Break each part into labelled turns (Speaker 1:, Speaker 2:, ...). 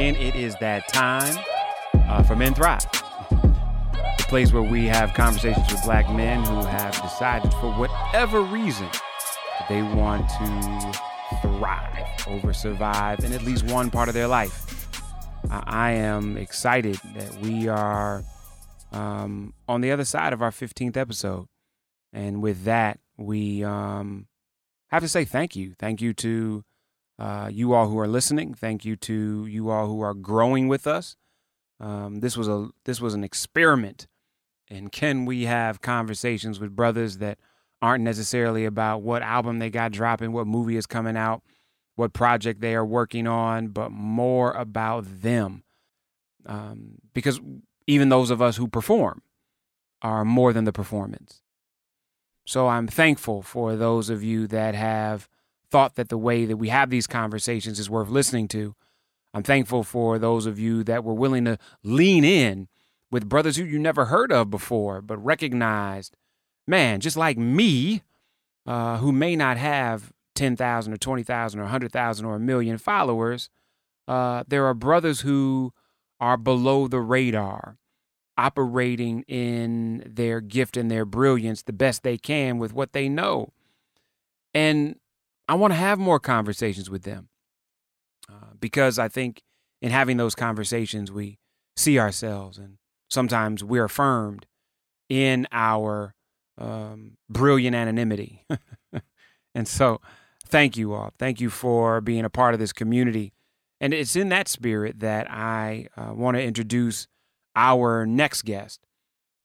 Speaker 1: again. It is that time uh, for Men Thrive, the place where we have conversations with black men who have decided, for whatever reason, they want to thrive over survive in at least one part of their life. I am excited that we are um, on the other side of our 15th episode. And with that, we um, have to say thank you. Thank you to uh, you all who are listening. Thank you to you all who are growing with us. Um, this was a this was an experiment, and can we have conversations with brothers that aren't necessarily about what album they got dropping, what movie is coming out, what project they are working on, but more about them. Um, because even those of us who perform are more than the performance. So I'm thankful for those of you that have thought that the way that we have these conversations is worth listening to. I'm thankful for those of you that were willing to lean in with brothers who you never heard of before, but recognized, man, just like me, uh, who may not have 10,000 or 20,000 or 100,000 or a million followers, uh, there are brothers who are below the radar, operating in their gift and their brilliance the best they can with what they know. And I want to have more conversations with them uh, because I think in having those conversations, we see ourselves and sometimes we're affirmed in our um, brilliant anonymity. and so, thank you all. Thank you for being a part of this community. And it's in that spirit that I uh, want to introduce our next guest.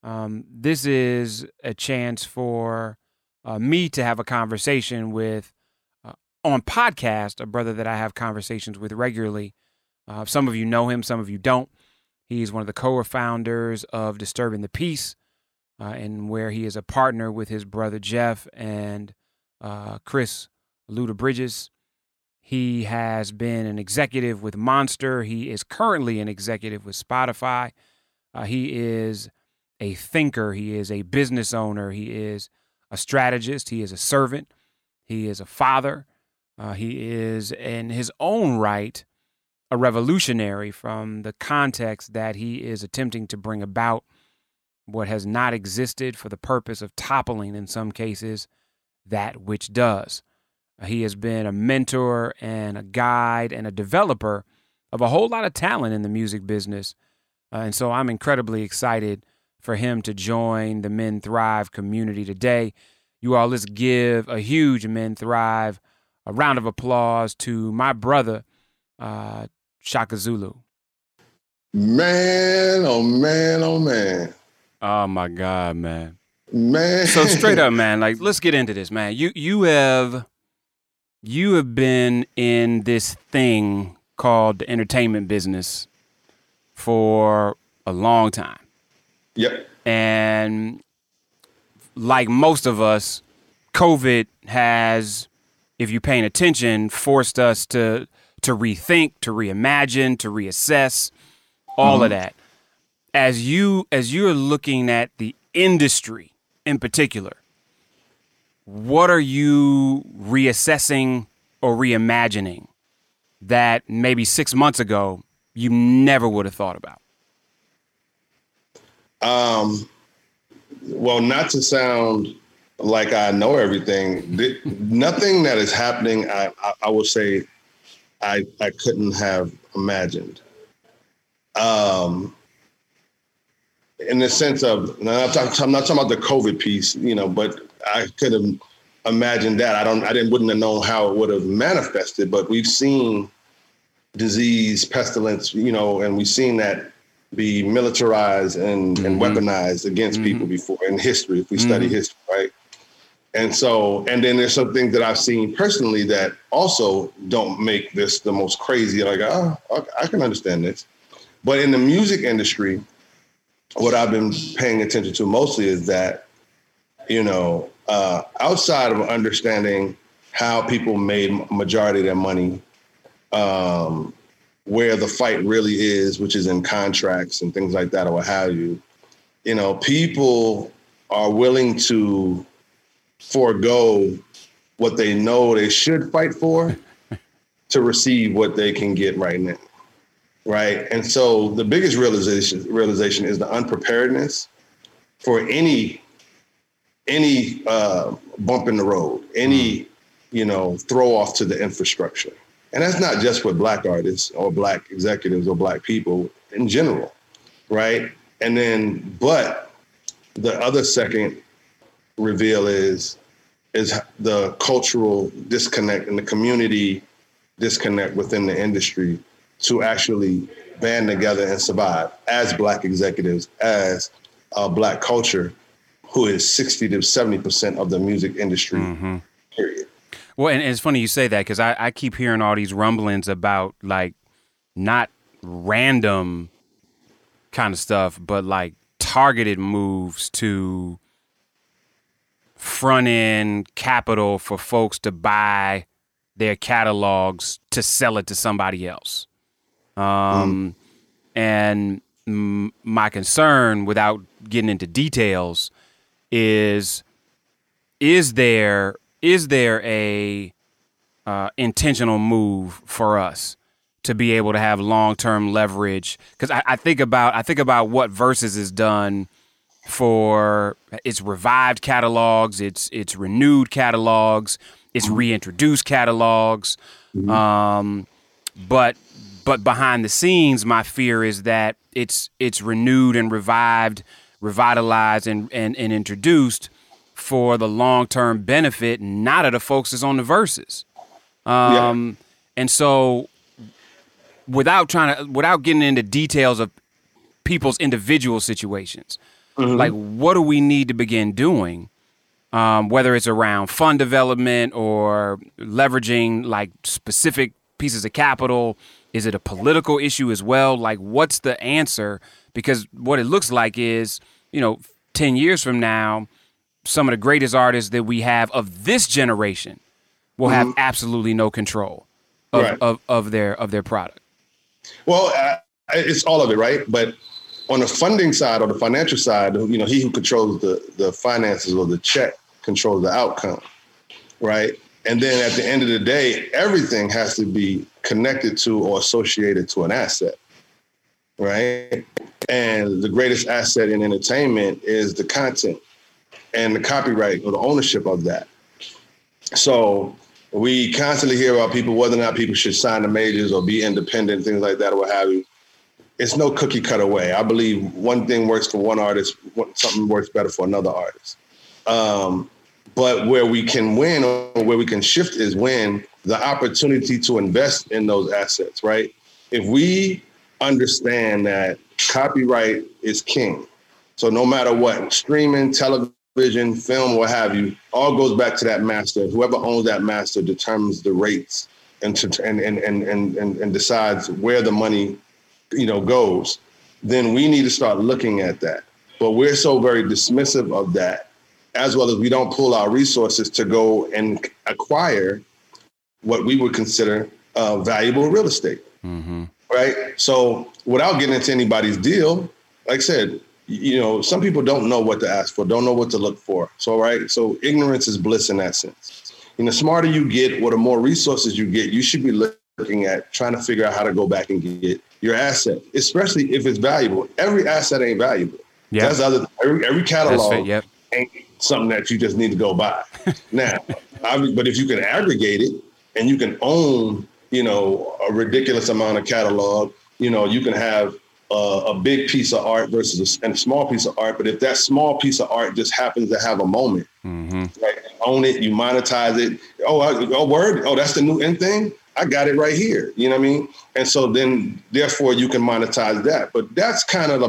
Speaker 1: Um, this is a chance for uh, me to have a conversation with on podcast, a brother that I have conversations with regularly. Uh, some of you know him, some of you don't. He's one of the co-founders of Disturbing the Peace, uh, and where he is a partner with his brother Jeff and uh, Chris Luda Bridges. He has been an executive with Monster. He is currently an executive with Spotify. Uh, he is a thinker. He is a business owner. He is a strategist. He is a servant. He is a father. Uh, he is, in his own right, a revolutionary from the context that he is attempting to bring about what has not existed for the purpose of toppling, in some cases, that which does. Uh, he has been a mentor and a guide and a developer of a whole lot of talent in the music business. Uh, and so I'm incredibly excited for him to join the Men Thrive community today. You all, let's give a huge Men Thrive a round of applause to my brother, uh, Chaka Zulu.
Speaker 2: Man, oh man, oh man.
Speaker 1: Oh my God, man.
Speaker 2: Man.
Speaker 1: So straight up, man, like let's get into this, man. You you have you have been in this thing called the entertainment business for a long time.
Speaker 2: Yep.
Speaker 1: And like most of us, COVID has if you're paying attention, forced us to to rethink, to reimagine, to reassess, all mm-hmm. of that. As you as you're looking at the industry in particular, what are you reassessing or reimagining that maybe six months ago you never would have thought about?
Speaker 2: Um, well, not to sound like I know everything. Nothing that is happening, I, I, I would say, I I couldn't have imagined. Um, in the sense of, I'm not, talking, I'm not talking about the COVID piece, you know, but I could have imagined that. I don't, I didn't, wouldn't have known how it would have manifested. But we've seen disease, pestilence, you know, and we've seen that be militarized and, mm-hmm. and weaponized against mm-hmm. people before in history. If we mm-hmm. study history, right? And so, and then there's some things that I've seen personally that also don't make this the most crazy. Like, oh, I can understand this. But in the music industry, what I've been paying attention to mostly is that, you know, uh, outside of understanding how people made majority of their money, um, where the fight really is, which is in contracts and things like that, or what have you, you know, people are willing to forego what they know they should fight for to receive what they can get right now. right? And so the biggest realization realization is the unpreparedness for any any uh, bump in the road, any you know throw off to the infrastructure, and that's not just with black artists or black executives or black people in general, right? And then, but the other second reveal is is the cultural disconnect and the community disconnect within the industry to actually band together and survive as black executives, as a black culture, who is 60 to 70% of the music industry, mm-hmm. period.
Speaker 1: Well, and it's funny you say that because I, I keep hearing all these rumblings about like not random kind of stuff, but like targeted moves to front end capital for folks to buy their catalogs to sell it to somebody else. Um, mm. And m- my concern, without getting into details, is is there is there a uh, intentional move for us to be able to have long term leverage? Because I, I think about I think about what Verzuz has done for its revived catalogs, its its renewed catalogs, its mm-hmm. reintroduced catalogs. Mm-hmm. Um, but but behind the scenes, my fear is that it's it's renewed and revived, revitalized and and, and introduced for the long term benefit, not of the folks that's on the Verzuz. Um, yeah. and so without trying to without getting into details of people's individual situations, mm-hmm. like what do we need to begin doing? Um, whether it's around fund development or leveraging like specific pieces of capital is it a political issue as well? Like, what's the answer? Because what it looks like is, you know, 10 years from now, some of the greatest artists that we have of this generation will have mm-hmm. absolutely no control of, right. of, of, their of their product.
Speaker 2: Well, uh, it's all of it, right? But on the funding side or the financial side, you know, he who controls the the finances or the check controls the outcome, right? And then at the end of the day, everything has to be connected to or associated to an asset, right? And the greatest asset in entertainment is the content and the copyright or the ownership of that. So we constantly hear about people, whether or not people should sign the majors or be independent, things like that, or what have you. It's no cookie cutter way. I believe one thing works for one artist, something works better for another artist. Um, but where we can win or where we can shift is when the opportunity to invest in those assets, right? If we understand that copyright is king, so no matter what, streaming, television, film, what have you, all goes back to that master. Whoever owns that master determines the rates and and, and, and, and, and decides where the money, you know, goes. Then we need to start looking at that. But we're so very dismissive of that as well as we don't pull our resources to go and acquire what we would consider uh, valuable real estate. Mm-hmm. Right. So without getting into anybody's deal, like I said, you know, some people don't know what to ask for, don't know what to look for. So, right. So ignorance is bliss in that sense. Know, the smarter you get or the more resources you get, you should be looking at trying to figure out how to go back and get your asset, especially if it's valuable. Every asset ain't valuable. Yeah. That's other every, every catalog yep. ain't something that you just need to go buy. now, I, but if you can aggregate it and you can own, you know, a ridiculous amount of catalog, you know, you can have a big piece of art versus a, a, small piece of art. But if that small piece of art just happens to have a moment, mm-hmm. right, own it, you monetize it. Oh, oh, word. Oh, that's the new end thing. I got it right here. You know what I mean? And so then, therefore, you can monetize that. But that's kind of the,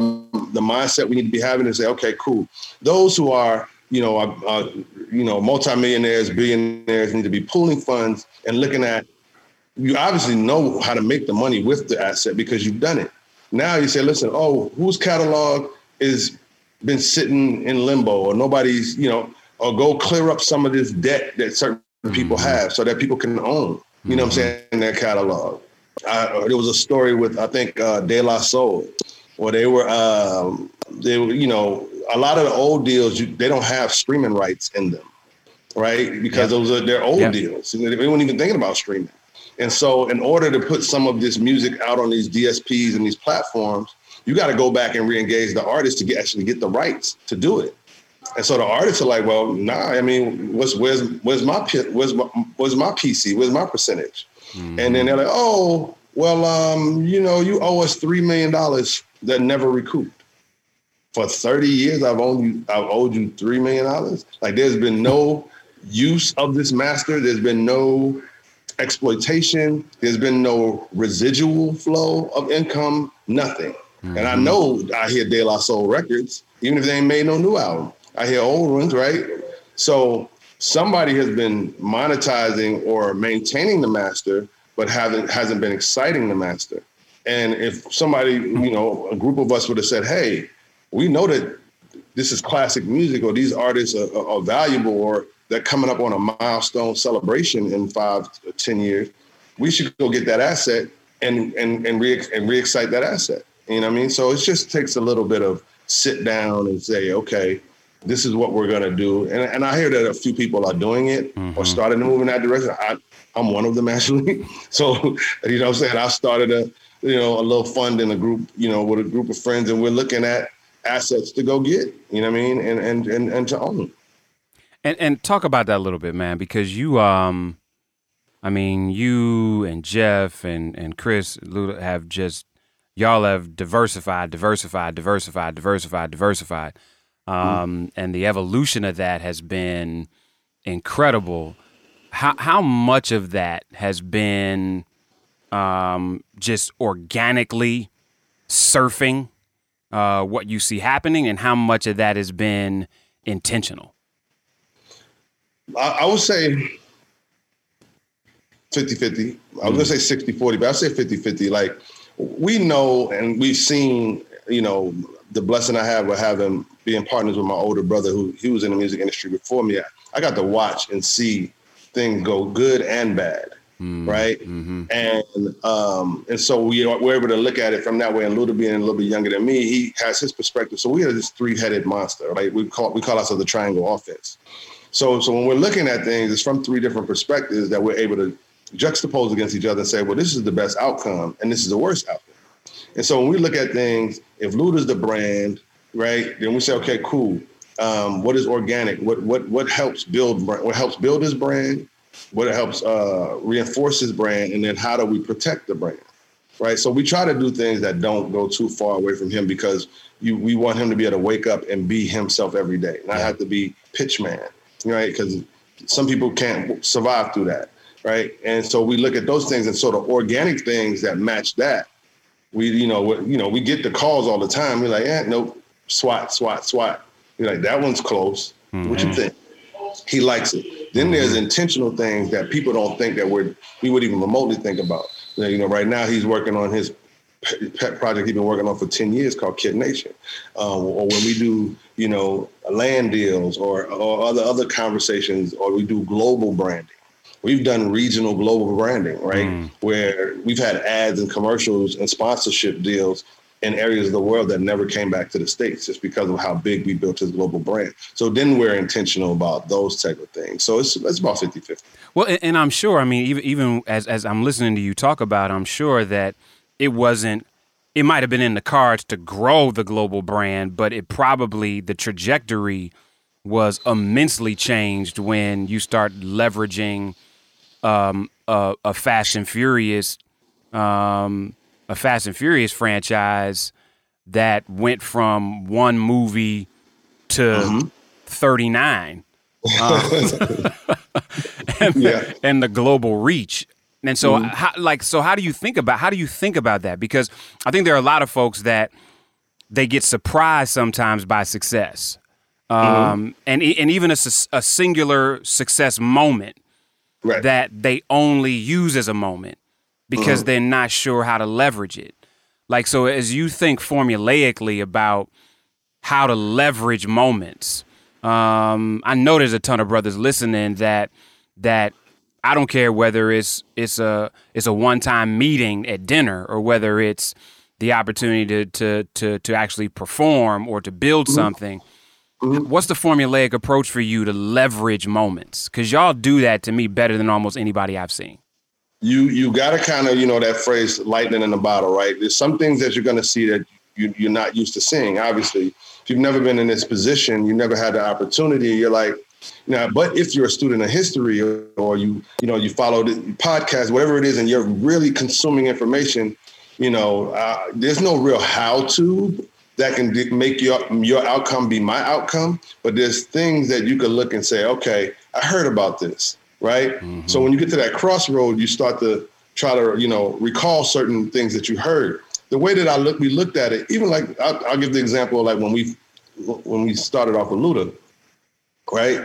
Speaker 2: the mindset we need to be having to say, okay, cool. Those who are you know, uh, uh, you know, multimillionaires, billionaires need to be pooling funds and looking at. You obviously know how to make the money with the asset because you've done it. Now you say, listen, oh, whose catalog is been sitting in limbo, or nobody's, you know, or go clear up some of this debt that certain people mm-hmm. have, so that people can own. You know, what I'm saying in their catalog. I, there was a story with I think uh, De La Soul, where they were, um, they were, you know, a lot of the old deals, you, they don't have streaming rights in them, right? Because those are their old deals. They weren't even thinking about streaming. And so, in order to put some of this music out on these DSPs and these platforms, you got to go back and re-engage the artist to get, actually get the rights to do it. And so the artists are like, well, nah. I mean, what's where's where's my where's my where's my PC? Where's my percentage? Mm-hmm. And then they're like, oh, well, um, you know, you owe us three million dollars that never recouped. For 30 years, I've owed you, I've owed you three million dollars. Like there's been no use of this master. There's been no exploitation. There's been no residual flow of income, nothing. Mm-hmm. And I mm-hmm. know I hear De La Soul records, even if they ain't made no new album. I hear old ones, right? So somebody has been monetizing or maintaining the master, but haven't hasn't been exciting the master. And if somebody, you know, a group of us would have said, "Hey, we know that this is classic music, or these artists are, are, valuable, or they're coming up on a milestone celebration in five, ten years, we should go get that asset and and and re and re-excite that asset." You know what I mean? So it just takes a little bit of sit down and say, okay, this is what we're going to do. And, and I hear that a few people are doing it mm-hmm. or starting to move in that direction. I, I'm one of them actually. so, you know I'm saying? I started a, you know, a little fund in a group, you know, with a group of friends and we're looking at assets to go get, you know what I mean? And, and, and, and to own.
Speaker 1: And, and talk about that a little bit, man, because you, um, I mean, you and Jeff and, and Chris have just, y'all have diversified, diversified, diversified, diversified, diversified um, and the evolution of that has been incredible. How how much of that has been um, just organically surfing uh, what you see happening, and how much of that has been intentional?
Speaker 2: I, I would say 50 50. I was going to say 60 40, but I say 50 50. Like, we know and we've seen, you know, the blessing I have with having being partners with my older brother, who he was in the music industry before me. I, I got to watch and see things go good and bad, mm, right? Mm-hmm. And um, and so we were able to look at it from that way. And Luda being a little bit younger than me, he has his perspective. So we are this three headed monster, right? We call we call ourselves the triangle offense. So so when we're looking at things, it's from three different perspectives that we're able to juxtapose against each other and say, well, this is the best outcome and this is the worst outcome. And so when we look at things, if Luda's the brand, right? Then we say, okay, cool. Um, what is organic? What what what helps build what helps build his brand? What helps uh, reinforce his brand? And then how do we protect the brand? Right. So we try to do things that don't go too far away from him because you we want him to be able to wake up and be himself every day, not have to be pitch man, right? Because some people can't survive through that, right? And so we look at those things and sort of organic things that match that. We, you know, you know, we get the calls all the time. We're like, yeah, nope, swat, swat, swat. You're like, that one's close. Mm-hmm. What you think? He likes it. Then mm-hmm. there's intentional things that people don't think that we're we would even remotely think about. You know, right now he's working on his pet project he's been working on for 10 years called Kid Nation. Um, or when we do, you know, land deals or, or other other conversations, or we do global branding. We've done regional global branding, right? Mm. Where we've had ads and commercials and sponsorship deals in areas of the world that never came back to the states just because of how big we built his global brand so then we're intentional about those type of things so it's, it's about 50-50
Speaker 1: well and, and i'm sure i mean even, even as, as i'm listening to you talk about i'm sure that it wasn't it might have been in the cards to grow the global brand but it probably the trajectory was immensely changed when you start leveraging um, a, a fast and furious um, a Fast and Furious franchise that went from one movie to mm-hmm. 39 um, and, yeah. and the global reach and so mm-hmm. how, like so how do you think about how do you think about that because i think there are a lot of folks that they get surprised sometimes by success um, mm-hmm. and and even a, a singular success moment right. that they only use as a moment because mm-hmm. they're not sure how to leverage it. Like, so as you think formulaically about how to leverage moments, um, I know there's a ton of brothers listening that that I don't care whether it's it's a it's a one time meeting at dinner or whether it's the opportunity to to to to actually perform or to build mm-hmm. something. Mm-hmm. What's the formulaic approach for you to leverage moments? Because y'all do that to me better than almost anybody I've seen.
Speaker 2: you you got to kind of you know that phrase lightning in a bottle, right? There's some things that you're going to see that you, you're not used to seeing. Obviously, if you've never been in this position, you never had the opportunity. You're like, you but if you're a student of history or, or you you know you follow the podcast, whatever it is, and you're really consuming information, you know, uh, there's no real how to that can make your your outcome be my outcome. But there's things that you could look and say, okay, I heard about this right? Mm-hmm. So when you get to that crossroad, you start to try to, you know, recall certain things that you heard. The way that I look, we looked at it, even like I'll, I'll give the example of like when we when we started off with Luda, right?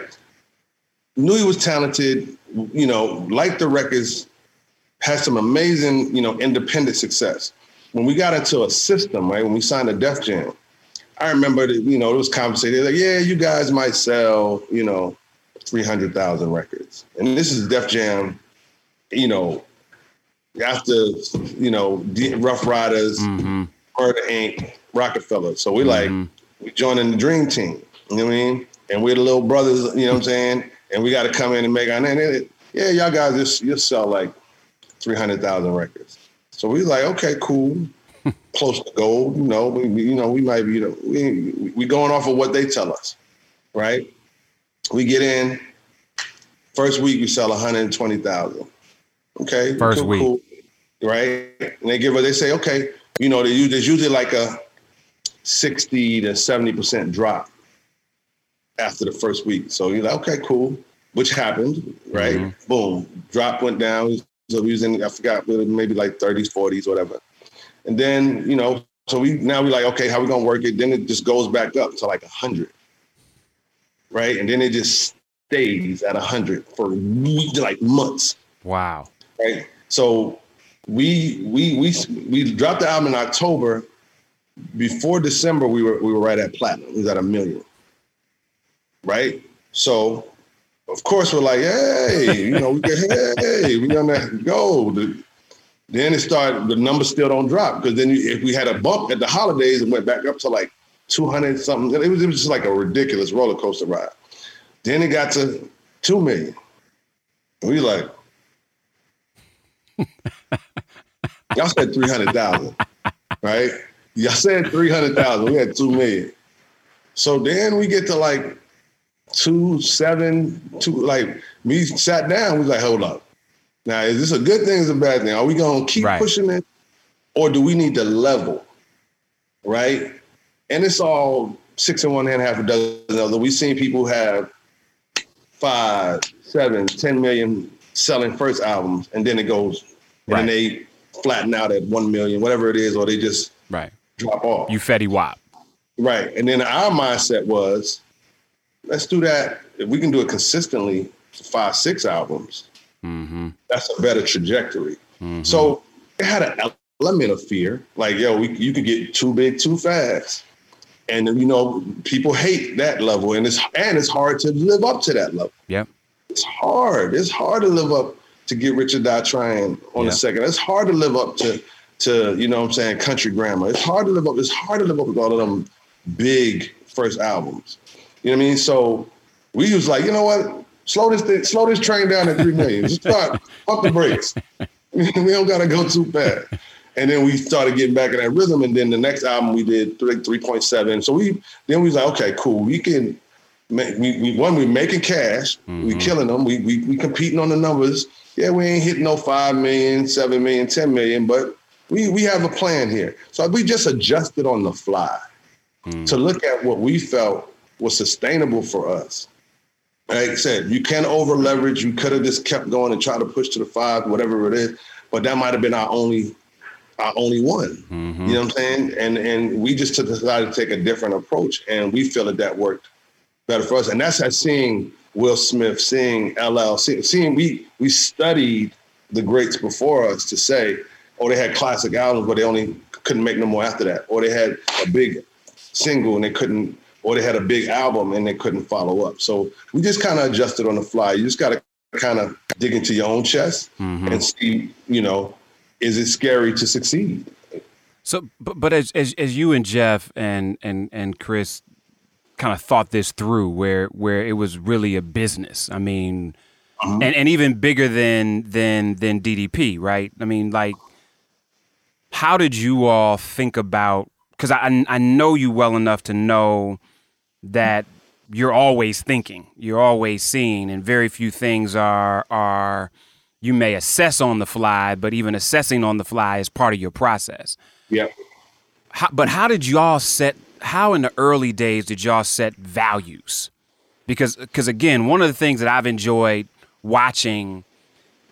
Speaker 2: Knew he was talented, you know, liked the records, had some amazing, you know, independent success. When we got into a system, right? When we signed a Def Jam, I remember that, you know, it was conversated like, yeah, you guys might sell, you know, 300,000 records. And this is Def Jam, you know, after, you know, Ruff Ryders, mm-hmm. Murder Inc., Roc-A-Fella. So we mm-hmm. like, we joining the dream team. You know what I mean? And we're the little brothers, you know what I'm saying? And we got to come in and make our name. Yeah, y'all guys just you sell like 300,000 records. So we like, okay, cool. Close to gold, you know, we, you know, we might be, you know, we, we going off of what they tell us, right? We get in. First week we sell 120,000. Okay.
Speaker 1: First cool, week. Cool,
Speaker 2: right? And they give us, they say, okay, you know, there's usually like a 60 to 70% drop after the first week. So you're like, okay, cool. Which happened, right? Mm-hmm. Boom. Drop went down. So we was in, I forgot, maybe like 30s, 40s, whatever. And then, you know, so we now we like, okay, how we gonna work it? Then it just goes back up to like a hundred right? And then it just stays at a 100 for like months.
Speaker 1: Wow.
Speaker 2: Right. So we we we we dropped the album in October. Before December, we were we were right at platinum. We was at a million. Right. So, of course, we're like, hey, you know, we get hey, we gonna go. then it started. The numbers still don't drop because then you, if we had a bump at the holidays and went back up to like 200 something. It was, it was just like a ridiculous roller coaster ride. Then it got to 2 million. We like, y'all said 300,000, right? Y'all said 300,000. We had 2 million. So then we get to like two, seven, two, like we sat down. We was like, hold up. Now, is this a good thing? Is a bad thing? Are we to keep right. pushing it? Or do we need to level? Right? and it's all six and one hand, half a dozen other. We've seen people have five, seven, ten million selling first albums, and then it goes, and right. then they flatten out at one million, whatever it is, or they just
Speaker 1: right
Speaker 2: drop off.
Speaker 1: You Fetty Wap.
Speaker 2: Right, and then our mindset was, let's do that. If we can do it consistently, five, six albums, mm-hmm. that's a better trajectory. Mm-hmm. So it had an element of fear, like yo, we, you could get too big too fast. And you know people hate that level and it's and it's hard to live up to that level.
Speaker 1: Yeah
Speaker 2: it's hard. It's hard to live up to get rich or die trying on the second. It's hard to live up to to you know what i'm saying country grammar. It's hard to live up it's hard to live up with all of them big first albums you know what i mean so we was like you know what slow this thing, slow this train down at three million just start up the brakes we don't gotta go too fast and then we started getting back in that rhythm. And then the next album we did three three point seven. So we then we was like, okay, cool. We can make we, we one we making cash. Mm-hmm. We killing them. We, we we competing on the numbers. Yeah, we ain't hitting no five million, seven million, ten million, but we we have a plan here. So we just adjusted on the fly mm-hmm. to look at what we felt was sustainable for us. Like I said, you can over leverage. You could have just kept going and try to push to the five, whatever it is. But that might have been our only our only one. Mm-hmm. You know what I'm saying? And and we just decided to take a different approach, and we feel that that worked better for us. And that's as seeing Will Smith, seeing LL, seeing, seeing we we studied the greats before us to say, oh, they had classic albums, but they only couldn't make no more after that, or they had a big single and they couldn't, or they had a big album and they couldn't follow up. So we just kind of adjusted on the fly. You just got to kind of dig into your own chest mm-hmm. and see, you know, is it scary to succeed?
Speaker 1: So, but, but as, as as you and Jeff and and and Chris kind of thought this through, where where it was really a business. I mean, uh-huh. and and even bigger than than than DTP, right? I mean, like, how did you all think about? Because I I know you well enough to know that you're always thinking, you're always seeing, and very few things are are you may assess on the fly, but even assessing on the fly is part of your process.
Speaker 2: Yep.
Speaker 1: How, but how did y'all set? How in the early days did y'all set values? Because because again, one of the things that I've enjoyed watching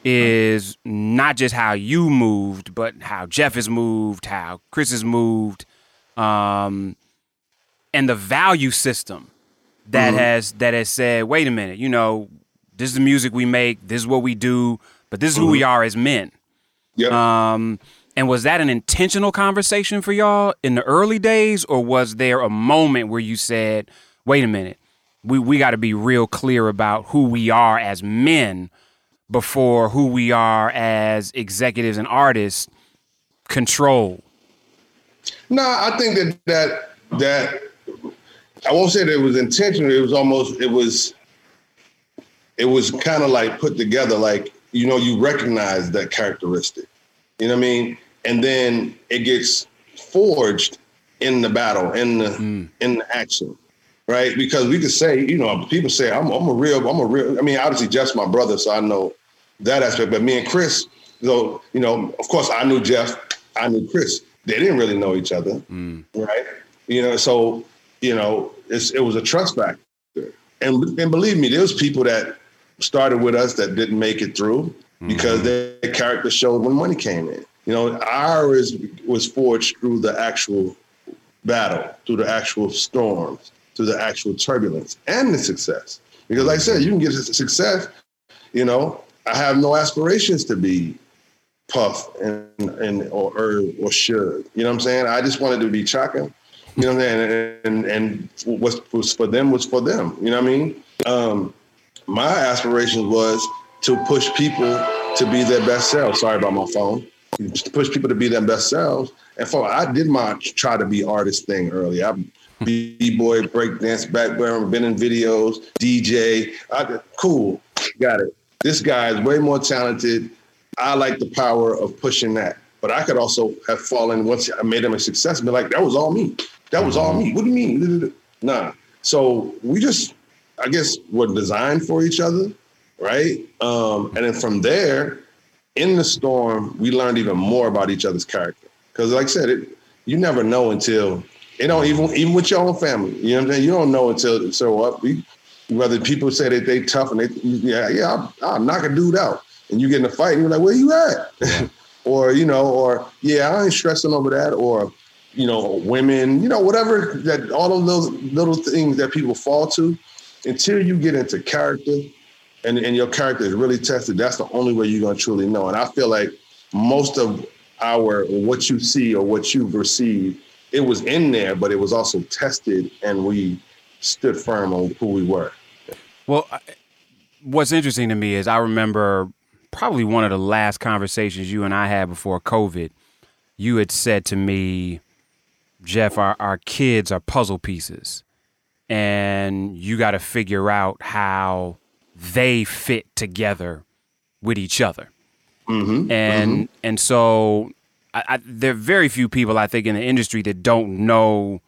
Speaker 1: is not just how you moved, but how Jeff has moved, how Chris has moved, um, and the value system that mm-hmm. has that has said, wait a minute, you know, this is the music we make, this is what we do, but this is mm-hmm. who we mm-hmm. are as men.
Speaker 2: Yep.
Speaker 1: Um, and was that an intentional conversation for y'all in the early days, or was there a moment where you said, wait a minute, we, we got to be real clear about who we are as men before who we are as executives and artists control?
Speaker 2: No, I think that that that I won't say that it was intentional. It was almost it was it was kind of like put together. Like you know, you recognize that characteristic. You know what I mean? And then it gets forged in the battle, in the mm. in the action, right? Because we could say, you know, people say I'm, I'm a real, I'm a real. I mean, obviously, Jeff's my brother, so I know that aspect. But me and Chris, though, you know, of course, I knew Jeff, I knew Chris. They didn't really know each other, mm. right? You know, so you know, it was a trust factor. And, and believe me, there was people that started with us that didn't make it through because mm-hmm. their character showed when money came in. You know, ours was forged through the actual battle, through the actual storms, through the actual turbulence and the success. Because like I said, you can get success, you know, I have no aspirations to be Puff and, and or Herb or Suge. You know what I'm saying? I just wanted to be Chaka you know what I'm saying? And and what was for them was for them. You know what I mean? Um, my aspiration was to push people to be their best selves. Sorry about my phone. To push people to be their best selves. And for I did my try to be artist thing early. I b-boy, breakdance, background, been in videos, DJ. I, cool, got it. This guy is way more talented. I like the power of pushing that. But I could also have fallen once I made him a success and be like, that was all me. That was all me. What do you mean? Nah. So we just, I guess, were designed for each other, right? Um, and then from there, in the storm, we learned even more about each other's character. Because, like I said, it, you never know until you don't even even with your own family. You know what I'm saying? You don't know until so what we whether people say that they tough and they yeah yeah I'll, I'll knock a dude out and you get in a fight and you're like where you at or you know or yeah I ain't stressing over that or you know, women, you know, whatever that all of those little things that people fall to, until you get into character and, and your character is really tested, that's the only way you're gonna truly know. And I feel like most of our what you see or what you've received, it was in there, but it was also tested and we stood firm on who we were.
Speaker 1: Well, what's interesting to me is I remember probably one of the last conversations you and I had before COVID. You had said to me, Jeff, our, our kids are puzzle pieces. And you got to figure out how they fit together with each other. Mm-hmm, and mm-hmm. and so I, I, there are very few people I think in the industry that don't know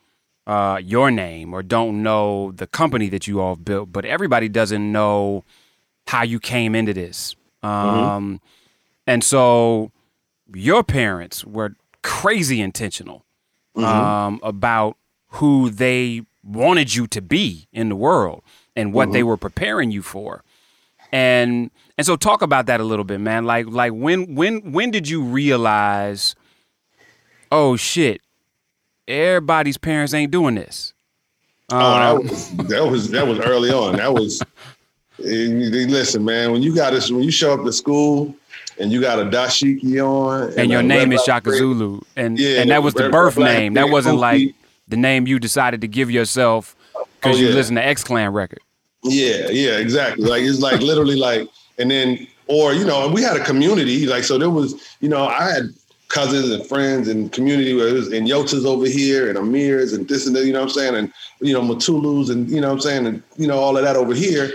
Speaker 1: uh, your name or don't know the company that you all built, but everybody doesn't know how you came into this. Mm-hmm. Um, mm-hmm. And so your parents were crazy intentional mm-hmm. um, about who they wanted you to be in the world and what mm-hmm. they were preparing you for. And and so talk about that a little bit, man. Like like when when when did you realize, oh shit, everybody's parents ain't doing this?
Speaker 2: Um, oh, that um, was that was that was early on. That was listen, man. When you got this, when you show up to school and you got a dashiki on,
Speaker 1: and, and your name is Chaka Zulu, and yeah, and that was the birth name. That wasn't like the name you decided to give yourself because oh, yeah. you listen to X Clan record.
Speaker 2: Yeah, yeah, exactly. Like it's like literally like, and then or you know, we had a community like so there was you know I had cousins and friends and community where it was and Yotas over here and Amirs and this and that, you know what I'm saying? And you know, Matulus and you know what I'm saying, and you know, all of that over here.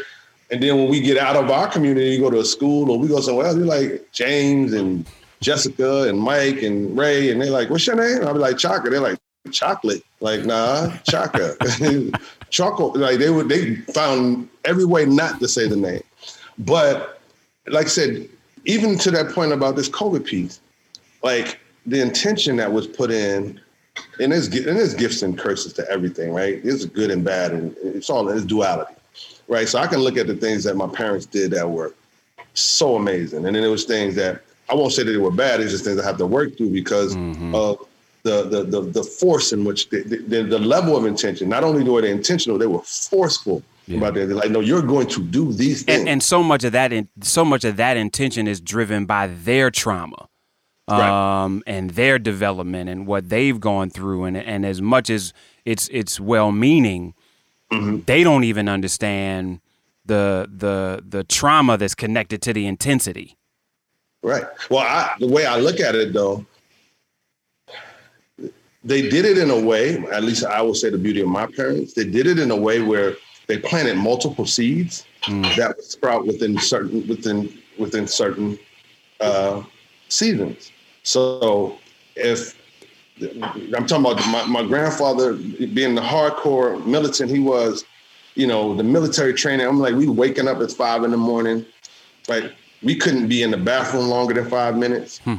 Speaker 2: And then when we get out of our community, you go to a school or we go somewhere else, you're like James and Jessica and Mike and Ray, and they're like, "What's your name?" I'll be like, "Chaka." They're like, "Chocolate." Like, nah, Chaka. Chocolate. Like they would, they found every way not to say the name. But like I said, even to that point about this COVID piece, like the intention that was put in, and there's and there's gifts and curses to everything, right? There's good and bad, and it's all it's duality, right? So I can look at the things that my parents did that were so amazing, and then there was things that I won't say that they were bad. It's just things I have to work through because mm-hmm. of the, the the the force in which the, the, the level of intention. Not only were they intentional, they were forceful yeah. about that. They're like, no, you're going to do these things.
Speaker 1: And, and so much of that, in, so much of that intention is driven by their trauma, right. um, and their development and what they've gone through. And and as much as it's it's well meaning, mm-hmm. they don't even understand the the the trauma that's connected to the intensity.
Speaker 2: Right. Well, I, the way I look at it, though, they did it in a way. At least I will say the beauty of my parents. They did it in a way where they planted multiple seeds mm. that would sprout within certain within within certain uh, seasons. So if I'm talking about my, my grandfather being the hardcore militant he was, you know, the military training. I'm like, we waking up at five in the morning, Like, We couldn't be in the bathroom longer than five minutes. Hmm.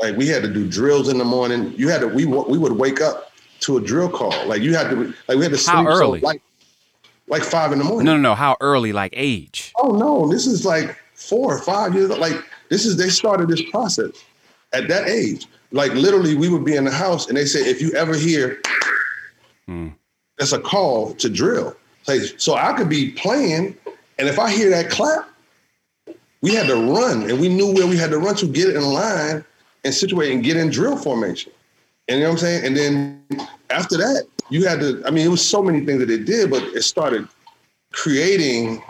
Speaker 2: Like we had to do drills in the morning. You had to we we would wake up to a drill call. Like you had to like we had to sleep
Speaker 1: How early?
Speaker 2: So light, like five in the morning.
Speaker 1: No, no, no. How early? Like age?
Speaker 2: Oh no, this is like four or five years. Like this is they started this process at that age. Like literally, we would be in the house and they say, if you ever hear, hmm. that's a call to drill. Like, so I could be playing, and if I hear that clap, we had to run, and we knew where we had to run to get in line and situate and get in drill formation. And you know what I'm saying? And then after that, you had to, I mean, it was so many things that it did, but it started creating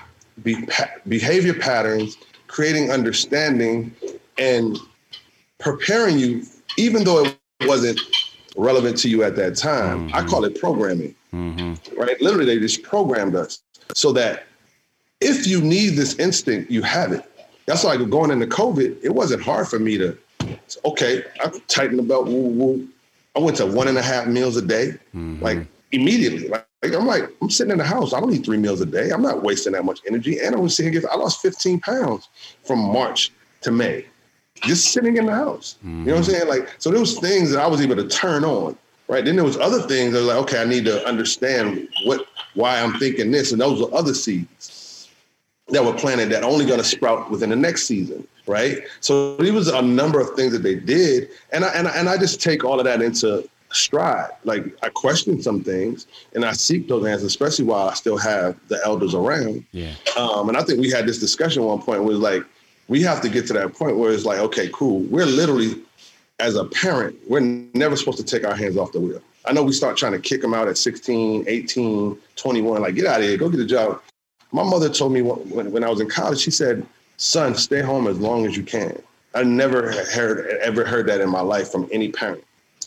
Speaker 2: be- behavior patterns, creating understanding, and preparing you, even though it wasn't relevant to you at that time. Mm-hmm. I call it programming, mm-hmm. right? Literally, they just programmed us so that if you need this instinct, you have it. That's like going into COVID. It wasn't hard for me to, okay, I tightened the belt. Woo, woo. I went to one and a half meals a day, mm-hmm. like immediately. Like, I'm like, I'm sitting in the house. I don't eat three meals a day. I'm not wasting that much energy. And I was sitting I lost 15 pounds from March to May, just sitting in the house. Mm-hmm. You know what I'm mm-hmm. saying? Like, so there was things that I was able to turn on. Right. Then there was other things that was like, okay, I need to understand what why I'm thinking this. And those were other seeds that were planted that only going to sprout within the next season right? So there was a number of things that they did, and I, and I, and I just take all of that into stride. Like I question some things, and I seek those answers, especially while I still have the elders around.
Speaker 1: Yeah.
Speaker 2: Um, and I think we had this discussion at one point where like we have to get to that point where it's like, okay, cool. We're literally, as a parent, we're never supposed to take our hands off the wheel. I know we start trying to kick them out at 16, 18, 21, like get out of here, go get a job. My mother told me when, when I was in college, she said, son, stay home as long as you can. I never heard ever heard that in my life from any parent.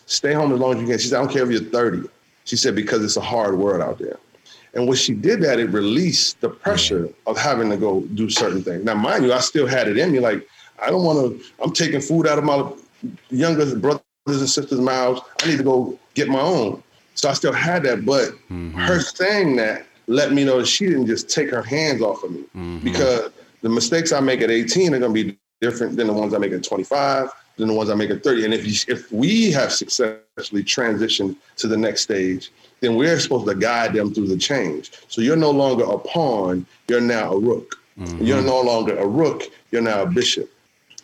Speaker 2: Stay home as long as you can. She said, I don't care if you're 30. She said, because it's a hard world out there. And when she did that, it released the pressure of having to go do certain things. Now, mind you, I still had it in me. Like, I don't want to, I'm taking food out of my younger brothers and sisters' mouths. I need to go get my own. So I still had that. But mm-hmm. her saying that let me know that she didn't just take her hands off of me mm-hmm. because the mistakes I make at 18 are going to be different than the ones I make at 25, than the ones I make at 30. And if you, if we have successfully transitioned to the next stage, then we're supposed to guide them through the change. So you're no longer a pawn, you're now a rook. Mm-hmm. You're no longer a rook, you're now a bishop.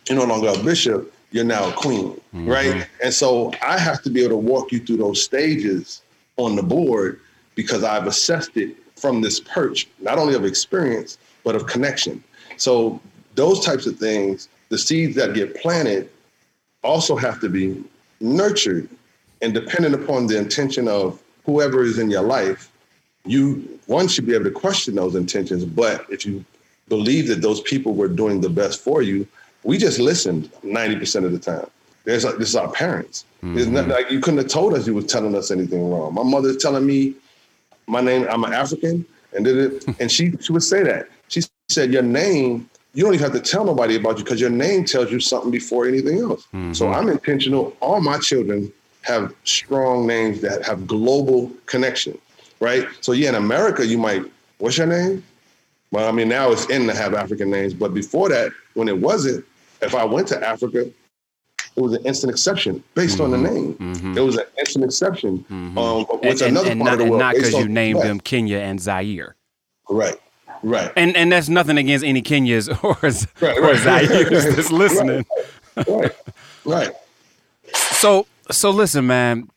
Speaker 2: You're no longer a bishop, you're now a queen, mm-hmm. right? And so I have to be able to walk you through those stages on the board because I've assessed it from this perch, not only of experience, but of connection. So those types of things, the seeds that get planted also have to be nurtured and dependent upon the intention of whoever is in your life, you one should be able to question those intentions. But if you believe that those people were doing the best for you, we just listened 90% of the time. There's like this is our parents. Mm-hmm. There's nothing like you couldn't have told us you was telling us anything wrong. My mother's telling me my name, I'm an African, and did it, and she she would say that. She said your name, you don't even have to tell nobody about you because your name tells you something before anything else. Mm-hmm. So I'm intentional. All my children have strong names that have global connection, right? So yeah, in America, you might, what's your name? Well, I mean, now it's in to have African names, but before that, when it wasn't, if I went to Africa, it was an instant exception based mm-hmm. on the mm-hmm. name. Mm-hmm. It was an instant exception. Mm-hmm. Um,
Speaker 1: and, another and, part not, of the world, not because you named them Kenya and Zaire.
Speaker 2: Right. Right.
Speaker 1: And and that's nothing against any Kenyas or, right, or Zaires that's listening.
Speaker 2: Right. right. right.
Speaker 1: So so listen, man,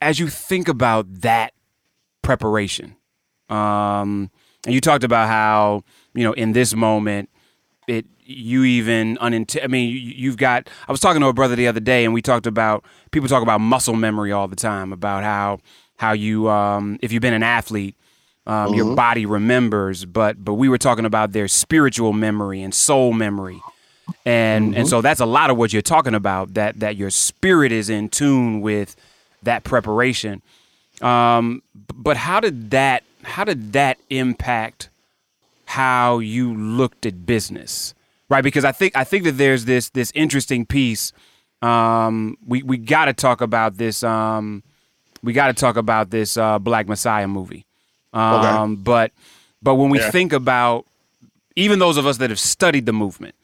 Speaker 1: as you think about that preparation, um, and you talked about how, you know, in this moment, it you even unint- I mean, you've got. I was talking to a brother the other day, and we talked about people talk about muscle memory all the time about how how you um, if you've been an athlete, um, mm-hmm. your body remembers. But but we were talking about their spiritual memory and soul memory, and mm-hmm. and so that's a lot of what you're talking about. That that your spirit is in tune with that preparation. Um, but how did that how did that impact how you looked at business? right? Because I think I think that there's this this interesting piece. Um, we we got to talk about this. Um, we got to talk about this uh, Black Messiah movie. Um, okay. But but when we yeah. think about even those of us that have studied the movement,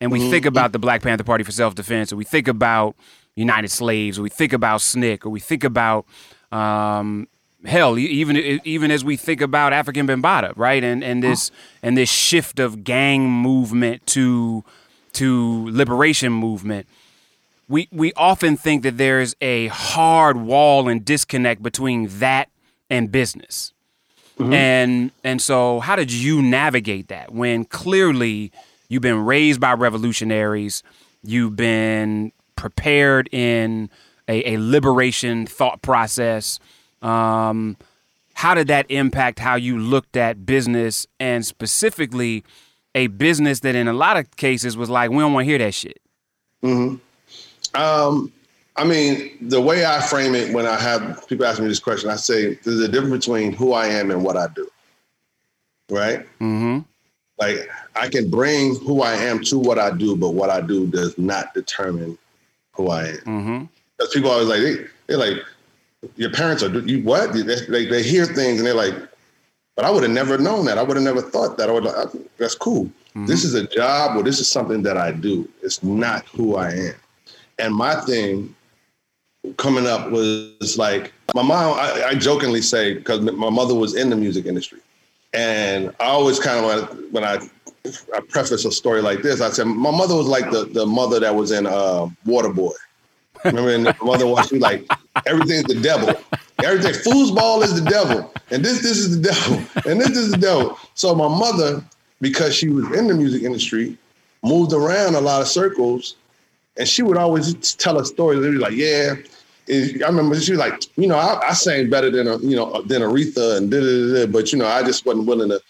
Speaker 1: and we mm-hmm. think about the Black Panther Party for self defense, or we think about United Slaves, or we think about SNCC, or we think about um, hell, even even as we think about Afrika Bambaataa, right, and and this and this shift of gang movement to to liberation movement, we we often think that there's a hard wall and disconnect between that and business, mm-hmm. and and so how did you navigate that when clearly you've been raised by revolutionaries, you've been prepared in a, a liberation thought process um, how did that impact how you looked at business and specifically a business that in a lot of cases was like, we don't want to hear that shit?
Speaker 2: hmm Um, I mean, the way I frame it when I have people ask me this question, I say there's a difference between who I am and what I do. Right?
Speaker 1: Mm-hmm.
Speaker 2: Like I can bring who I am to what I do, but what I do does not determine who I am.
Speaker 1: Mm-hmm.
Speaker 2: Because people always like they, they're like, your parents are you what? They, they, they hear things and they're like but i would have never known that. I would have never thought that. I would like, that's cool. Mm-hmm. this is a job or this is something that i do. It's not who i am. And my thing coming up was like my mom i, I jokingly say because my mother was in the music industry and i always kind of when i I preface a story like this. I said my mother was like the, the mother that was in uh, Waterboy. Remember, in the mother was she like everything's the devil. Everything foosball is the devil, and this this is the devil, and this is the devil. So my mother, because she was in the music industry, moved around a lot of circles, and she would always tell us stories. They'd be like, "Yeah." I remember she was like, you know, I, I sang better than a, you know than Aretha and da da da, but you know, I just wasn't willing to,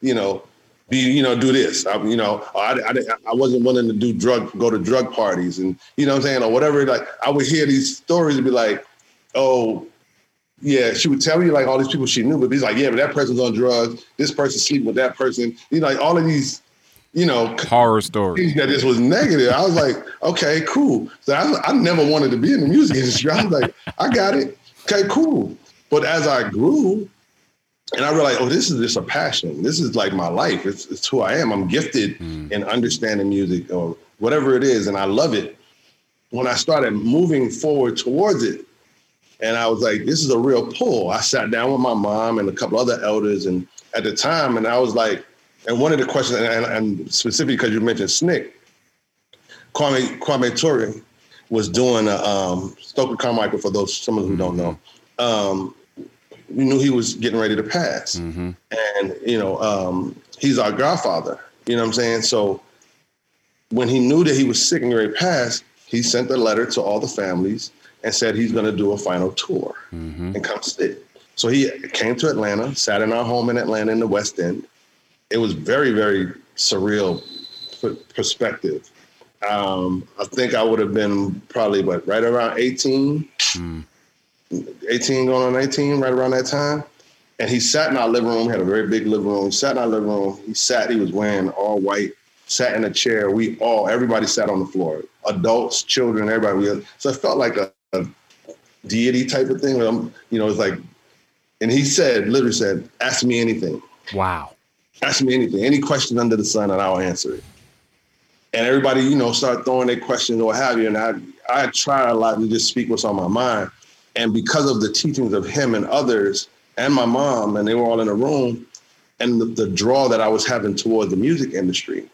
Speaker 2: you know, be you know do this. I, you know I, I, I wasn't willing to do drug go to drug parties and you know what i'm saying or whatever like i would hear these stories and be like oh yeah she would tell me like all these people she knew but he's like yeah but that person's on drugs. This person sleeping with that person. You know like all of these you know
Speaker 1: horror stories
Speaker 2: that this was negative i was like okay cool so I, I never wanted to be in the music industry i was like i got it okay cool but as i grew and I realized, oh, this is just a passion. This is like my life. It's, it's who I am. I'm gifted mm. in understanding music or whatever it is, and I love it. When I started moving forward towards it, and I was like, this is a real pull. I sat down with my mom and a couple other elders, and at the time, and I was like, and one of the questions, and, and specifically because you mentioned SNCC, Kwame Kwame Ture was doing a um, Stokely Carmichael for those some of who don't know. Um, we knew he was getting ready to pass. Mm-hmm. And, you know, um, he's our godfather. You know what I'm saying? So when he knew that he was sick and ready to pass, he sent a letter to all the families and said he's going to do a final tour mm-hmm. and come sit. So he came to Atlanta, sat in our home in Atlanta in the West End. It was very, very surreal perspective. Um, I think I would have been probably, what, right around 18? Mm. 18 going on 19, right around that time. And he sat in our living room, had a very big living room. Sat in our living room. He sat, he was wearing all white, sat in a chair. We all, everybody sat on the floor. Adults, children, everybody. So it felt like a, a deity type of thing. You know, it's like, and he said, literally said, ask me anything.
Speaker 1: Wow.
Speaker 2: Ask me anything, any question under the sun, and I'll answer it. And everybody, you know, start throwing their questions or what have you. And I, I try a lot to just speak what's on my mind. And because of the teachings of him and others, and my mom, and they were all in a room, and the, the draw that I was having toward the music industry.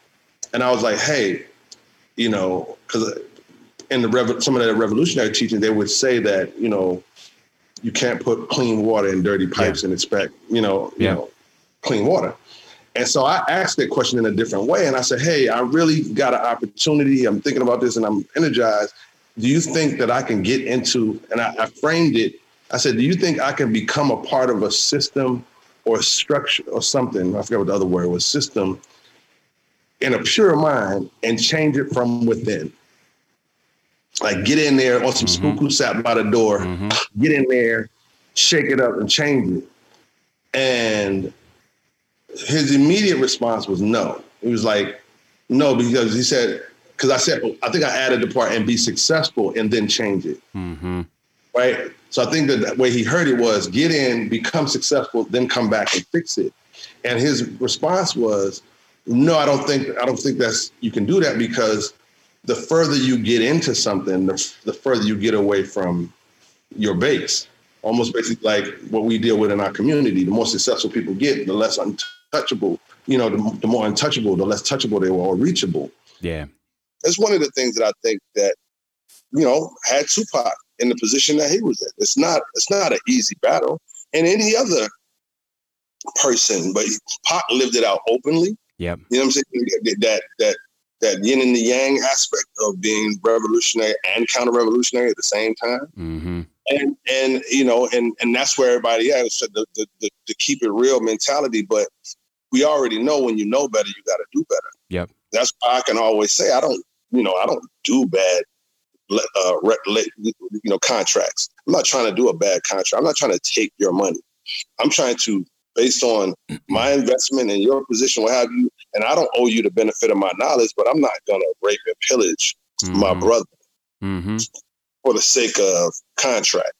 Speaker 2: And I was like, hey, you know, because in the rev- some of the revolutionary teaching, they would say that, you know, you can't put clean water in dirty pipes yeah. and expect, you know, yeah. you know, clean water. And so I asked that question in a different way. And I said, Hey, I really got an opportunity. I'm thinking about this and I'm energized. Do you think that I can get into, and I, I framed it, I said, Do you think I can become a part of a system or structure or something? I forget what the other word was, system, in a pure mind and change it from within? Like get in there on some mm-hmm. sat by the door, mm-hmm. get in there, shake it up and change it. And his immediate response was no. He was like, no, because he said, because I said, I think I added the part and be successful and then change it. Mm-hmm. Right. So I think that the way he heard it was get in, become successful, then come back and fix it. And his response was, no, I don't think I don't think that's you can do that because the further you get into something, the, the further you get away from your base. Almost basically like what we deal with in our community. The more successful people get, the less untouchable, you know, the, the more untouchable, the less touchable they were or reachable.
Speaker 1: Yeah.
Speaker 2: That's one of the things that I think that, you know, had Tupac in the position that he was in. It's not, it's not an easy battle. And any other person, but Pac lived it out openly.
Speaker 1: Yeah.
Speaker 2: You know what I'm saying? That that that yin and the yang aspect of being revolutionary and counter revolutionary at the same time. Mm-hmm. And and you know, and and that's where everybody has so the, the, the, the keep it real mentality. But we already know when you know better, you got to do better.
Speaker 1: Yep.
Speaker 2: That's why I can always say I don't, you know, I don't do bad, uh, you know, contracts. I'm not trying to do a bad contract. I'm not trying to take your money. I'm trying to based on my investment and your position, what have you. And I don't owe you the benefit of my knowledge, but I'm not gonna rape and pillage mm-hmm. my brother mm-hmm. for the sake of contract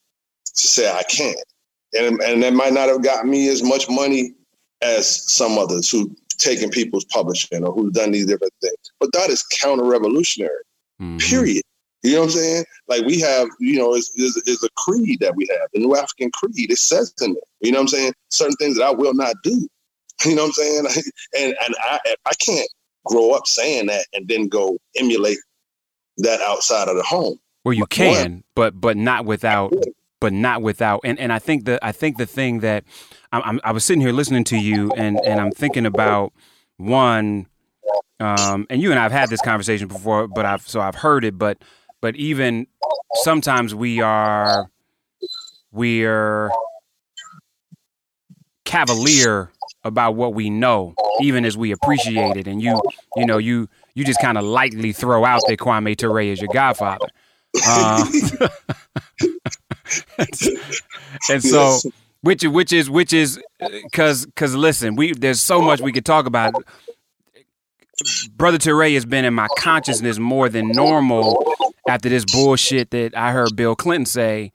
Speaker 2: to say I can't. And and that might not have gotten me as much money as some others who taken people's publishing or who've done these different things. But that is counter revolutionary. Mm-hmm. Period. You know what I'm saying? Like we have, you know, is is a creed that we have, the New African Creed. It says in there. You know what I'm saying? Certain things that I will not do. You know what I'm saying? and and I I can't grow up saying that and then go emulate that outside of the home.
Speaker 1: Well, you can, but but not without, but not without. And and I think the I think the thing that I'm, i was sitting here listening to you, and and I'm thinking about one. Um, and you and I've had this conversation before, but I've so I've heard it, but but even sometimes we are we're cavalier about what we know, even as we appreciate it. And you, you know, you you just kind of lightly throw out that Kwame Ture is your godfather. Uh, and so, which which is which is because because listen, we there's so much we could talk about. Brother Ture has been in my consciousness more than normal after this bullshit that I heard Bill Clinton say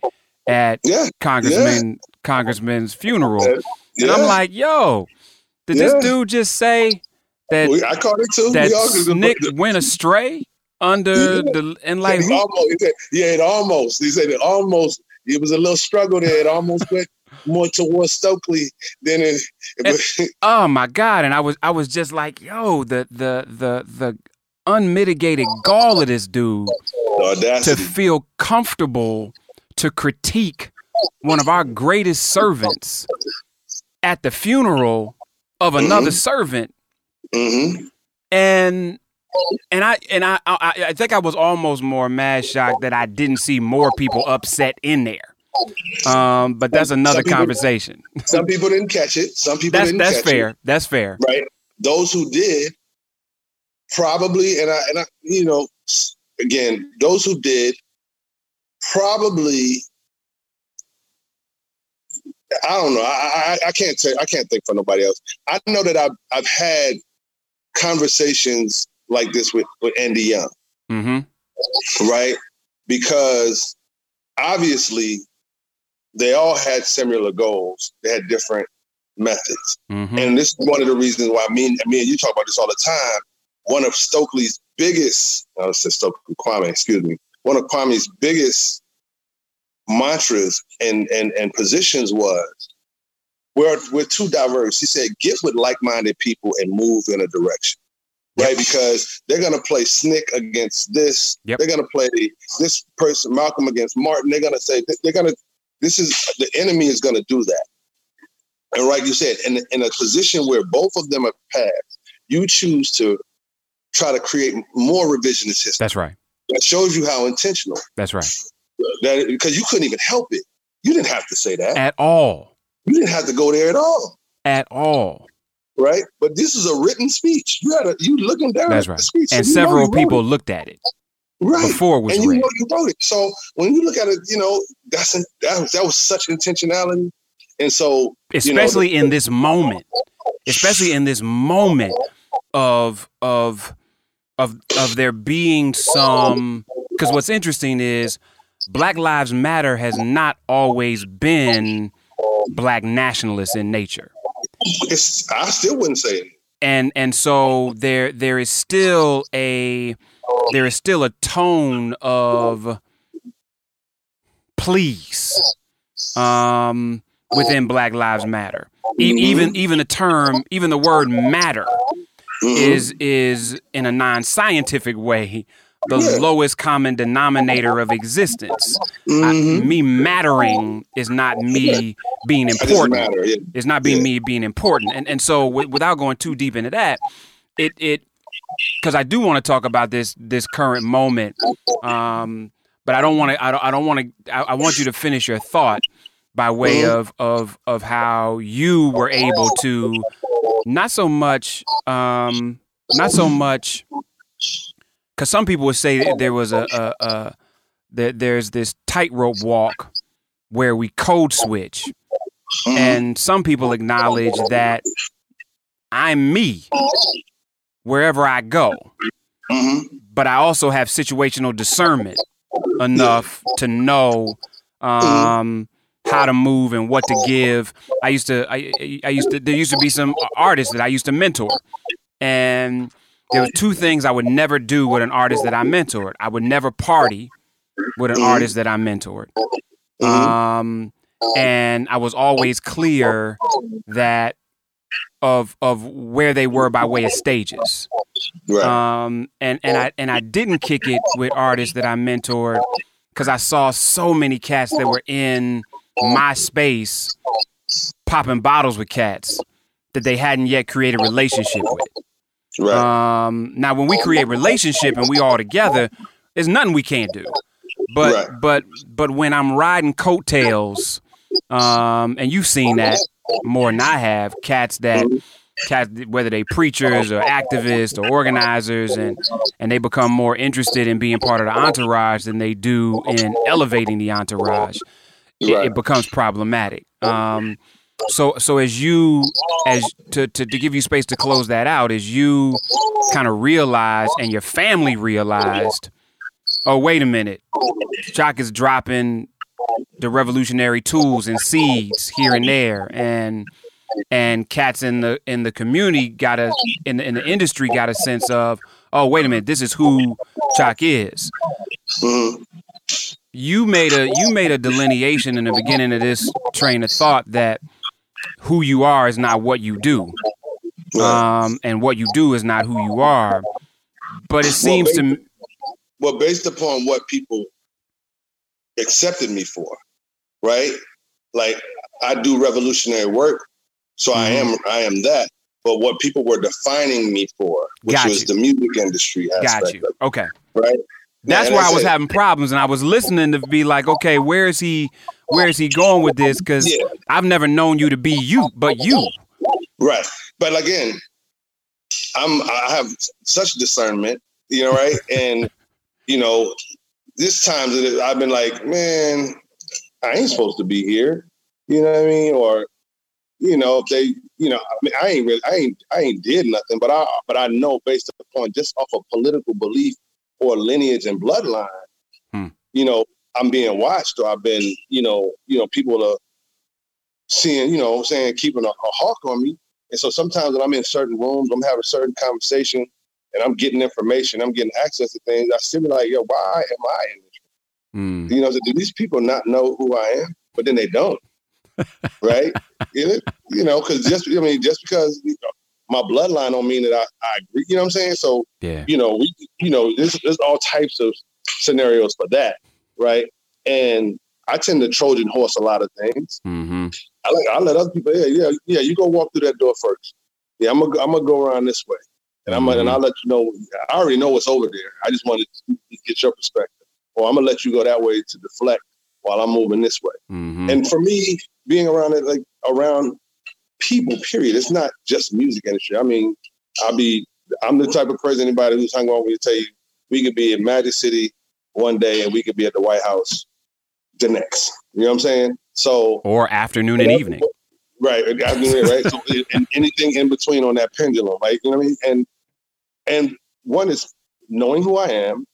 Speaker 1: at yeah, Congressman yeah. Congressman's funeral. Yeah. And I'm like, yo, did this dude just say that
Speaker 2: I caught it too.
Speaker 1: That SNCC went astray under the and like
Speaker 2: it almost, yeah, it almost. He said it almost. It was a little struggle there. It almost went more towards Stokely than it.
Speaker 1: And, oh my god! And I was I was just like, yo, the the the the unmitigated gall of this dude to feel comfortable to critique one of our greatest servants at the funeral of another mm-hmm. servant. Mm-hmm. And and I and I, I I think I was almost more mad shocked that I didn't see more people upset in there. Um, but that's another some conversation.
Speaker 2: Some people didn't catch it. Some people
Speaker 1: that's,
Speaker 2: didn't
Speaker 1: that's
Speaker 2: catch
Speaker 1: fair.
Speaker 2: It.
Speaker 1: That's fair.
Speaker 2: Right. Those who did probably, and I and I, you know, again, those who did probably I don't know. I, I, I can't say I can't think for nobody else. I know that I've I've had conversations like this with with Andy Young,
Speaker 1: Mm-hmm.
Speaker 2: right? Because obviously they all had similar goals. They had different methods,
Speaker 1: Mm-hmm.
Speaker 2: and this is one of the reasons why me and me and you talk about this all the time. One of Stokely's biggest, I said Stokely Kwame, excuse me. One of Kwame's biggest mantras and and and positions was we're we're too diverse. He said, get with like-minded people and move in a direction. Right? Because they're gonna play SNCC against this.
Speaker 1: Yep.
Speaker 2: They're gonna play this person, Malcolm against Martin. They're gonna say they're gonna this is the enemy is gonna do that. And like you said, in in a position where both of them are passed, you choose to try to create more revisionist history.
Speaker 1: That's right.
Speaker 2: That shows you how intentional
Speaker 1: That's right.
Speaker 2: that because you couldn't even help it. You didn't have to say that.
Speaker 1: At all.
Speaker 2: You didn't have to go there at all,
Speaker 1: At all.
Speaker 2: right? But this is a written speech. You had a, you looking down
Speaker 1: That's
Speaker 2: at
Speaker 1: right.
Speaker 2: the speech,
Speaker 1: And several people
Speaker 2: it.
Speaker 1: looked at it
Speaker 2: right,
Speaker 1: before it was
Speaker 2: and you
Speaker 1: read.
Speaker 2: know you wrote it. So when you look at it, you know that's that was, that was such intentionality, and so you know,
Speaker 1: especially in this moment especially in this moment of of of of there being some because what's interesting is black lives matter has not always been black nationalists in nature
Speaker 2: it's, I still wouldn't say it.
Speaker 1: and and so there there is still a there is still a tone of please um within black lives matter e- even even the term even the word matter
Speaker 2: Mhm.
Speaker 1: is is in a non-scientific way the
Speaker 2: Yeah.
Speaker 1: lowest common denominator of existence I-
Speaker 2: Mhm.
Speaker 1: me mattering is not me being important
Speaker 2: matter. Yeah.
Speaker 1: it's not being
Speaker 2: Yeah.
Speaker 1: me being important. And and so w- without going too deep into that, it it because I do want to talk about this this current moment. Um, but I don't want to. I don't. I don't want to. I, I want you to finish your thought by way
Speaker 2: Mhm.
Speaker 1: of of of how you were able to not so much um not so much because some people would say that there was a, a, a that there's this tightrope walk where we code switch
Speaker 2: Mhm.
Speaker 1: and some people acknowledge that I'm me wherever I go,
Speaker 2: Mhm.
Speaker 1: but I also have situational discernment enough to know um, how to move and what to give. I used to, I, I used to, there used to be some artists that I used to mentor, and there were two things I would never do with an artist that I mentored. I would never party with an
Speaker 2: Mhm.
Speaker 1: artist that I mentored.
Speaker 2: Mhm.
Speaker 1: Um, and I was always clear that of of where they were by way of stages.
Speaker 2: right.
Speaker 1: Um, and and I and I didn't kick it with artists that I mentored because I saw so many cats that were in my space popping bottles with cats that they hadn't yet created a relationship with.
Speaker 2: right.
Speaker 1: Um, now, when we create relationship and we all together, there's nothing we can't do. But
Speaker 2: Right.
Speaker 1: but but when I'm riding coattails, um, and you've seen that more than I have, cats that cats whether they preachers or activists or organizers, and and they become more interested in being part of the entourage than they do in elevating the entourage. It, it becomes problematic. Um, so so as you as to, to to give you space to close that out, as you kind of realized and your family realized, oh wait a minute, Jock is dropping the revolutionary tools and seeds here and there, and and cats in the in the community got a in the in the industry got a sense of, oh wait a minute, this is who Jock is. You made a you made a delineation in the beginning of this train of thought that who you are is not what you do. Um, and what you do is not who you are. But it seems to me
Speaker 2: well, based upon what people accepted me for, right? Like I do revolutionary work, so I
Speaker 1: Mm-hmm.
Speaker 2: am I am that. But what people were defining me for, which
Speaker 1: Got
Speaker 2: was
Speaker 1: you.
Speaker 2: the music industry aspect
Speaker 1: got you okay
Speaker 2: right?
Speaker 1: that's where i was having problems and i was listening to be like okay where is he where is he going with this because
Speaker 2: Yeah.
Speaker 1: i've never known you to be you but you
Speaker 2: Right. But again, I'm I have such discernment, you know, right? and you know, this times that I've been like, man, I ain't supposed to be here. You know what I mean? Or, you know, if they, you know, I mean, I ain't really, I ain't, I ain't did nothing, but I, but I know based upon just off of political belief or lineage and bloodline,
Speaker 1: Hmm.
Speaker 2: you know, I'm being watched or I've been, you know, you know, people are seeing, you know, I'm saying keeping a, a hawk on me. And so sometimes when I'm in certain rooms, I'm having a certain conversation and I'm getting information, I'm getting access to things. I still be like, yo, why am I in?
Speaker 1: Mm.
Speaker 2: You know, so do these people not know who I am? But then they don't, right? you know, because just I mean, just because you know, my bloodline don't mean that I, I agree. You know what I'm saying? So
Speaker 1: Yeah.
Speaker 2: you know, we, you know, there's, there's all types of scenarios for that, right? And I tend to Trojan horse a lot of things.
Speaker 1: Mm-hmm.
Speaker 2: I let I let other people, yeah, yeah, yeah. You go walk through that door first. Yeah, I'm gonna I'm gonna go around this way, and I'm gonna, and I'll let you know. I already know what's over there. I just wanted to get your perspective, or I'm gonna let you go that way to deflect while I'm moving this way.
Speaker 1: Mm-hmm.
Speaker 2: And for me, being around it, like around people, period. It's not just music industry. I mean, I'll be. I'm the type of person anybody who's hung on with tell you we could be in Magic City one day and we could be at the White House the next. You know what I'm saying? So
Speaker 1: or afternoon and evening.
Speaker 2: Right, afternoon, right. So and anything in between on that pendulum, right? You know what I mean? And and one is knowing who I am,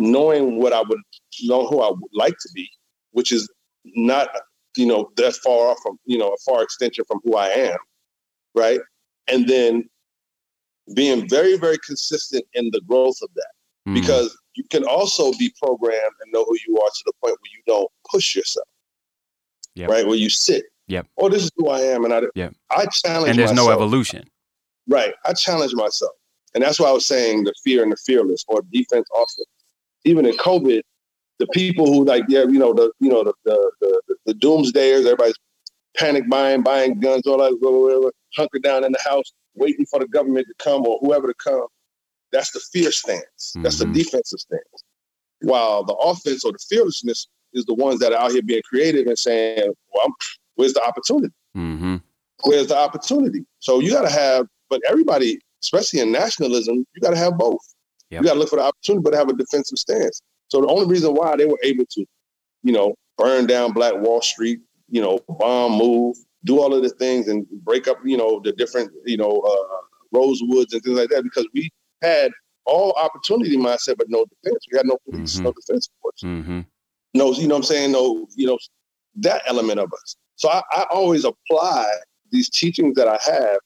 Speaker 2: knowing what I would know who I would like to be, which is not you know that far off from you know a far extension from who I am, right? And then being very very consistent in the growth of that
Speaker 1: Mm.
Speaker 2: because you can also be programmed and know who you are to the point where you don't push yourself.
Speaker 1: Yep.
Speaker 2: Right, where you sit.
Speaker 1: Yep.
Speaker 2: Oh, this is who I am, and I.
Speaker 1: Yep.
Speaker 2: I challenge.
Speaker 1: and there's no evolution.
Speaker 2: Right, I challenge myself, and that's why I was saying the fear and the fearless, or defense, offense. Even in COVID, the people who like, yeah, you know, the you know the the the, the, doomsdayers, everybody's panic buying, buying guns, all that, whatever, hunker down in the house, waiting for the government to come or whoever to come. That's the fear stance. That's the
Speaker 1: Mhm.
Speaker 2: defensive stance. While the offense or the fearlessness is the ones that are out here being creative and saying, "Well, I'm- where's the opportunity?
Speaker 1: Mm-hmm.
Speaker 2: Where's the opportunity?" So you got to have, but everybody, especially in nationalism, you got to have both.
Speaker 1: Yep.
Speaker 2: You got to look for the opportunity, but have a defensive stance. So the only reason why they were able to, you know, burn down Black Wall Street, you know, bomb, move, do all of the things, and break up, you know, the different, you know, uh, Rosewoods and things like that, because we had all opportunity mindset, but no defense. We had no police,
Speaker 1: Mhm.
Speaker 2: no defense force,
Speaker 1: Mm-hmm.
Speaker 2: no, you know what I'm saying? No, you know, that element of us. So I, I always apply these teachings that I have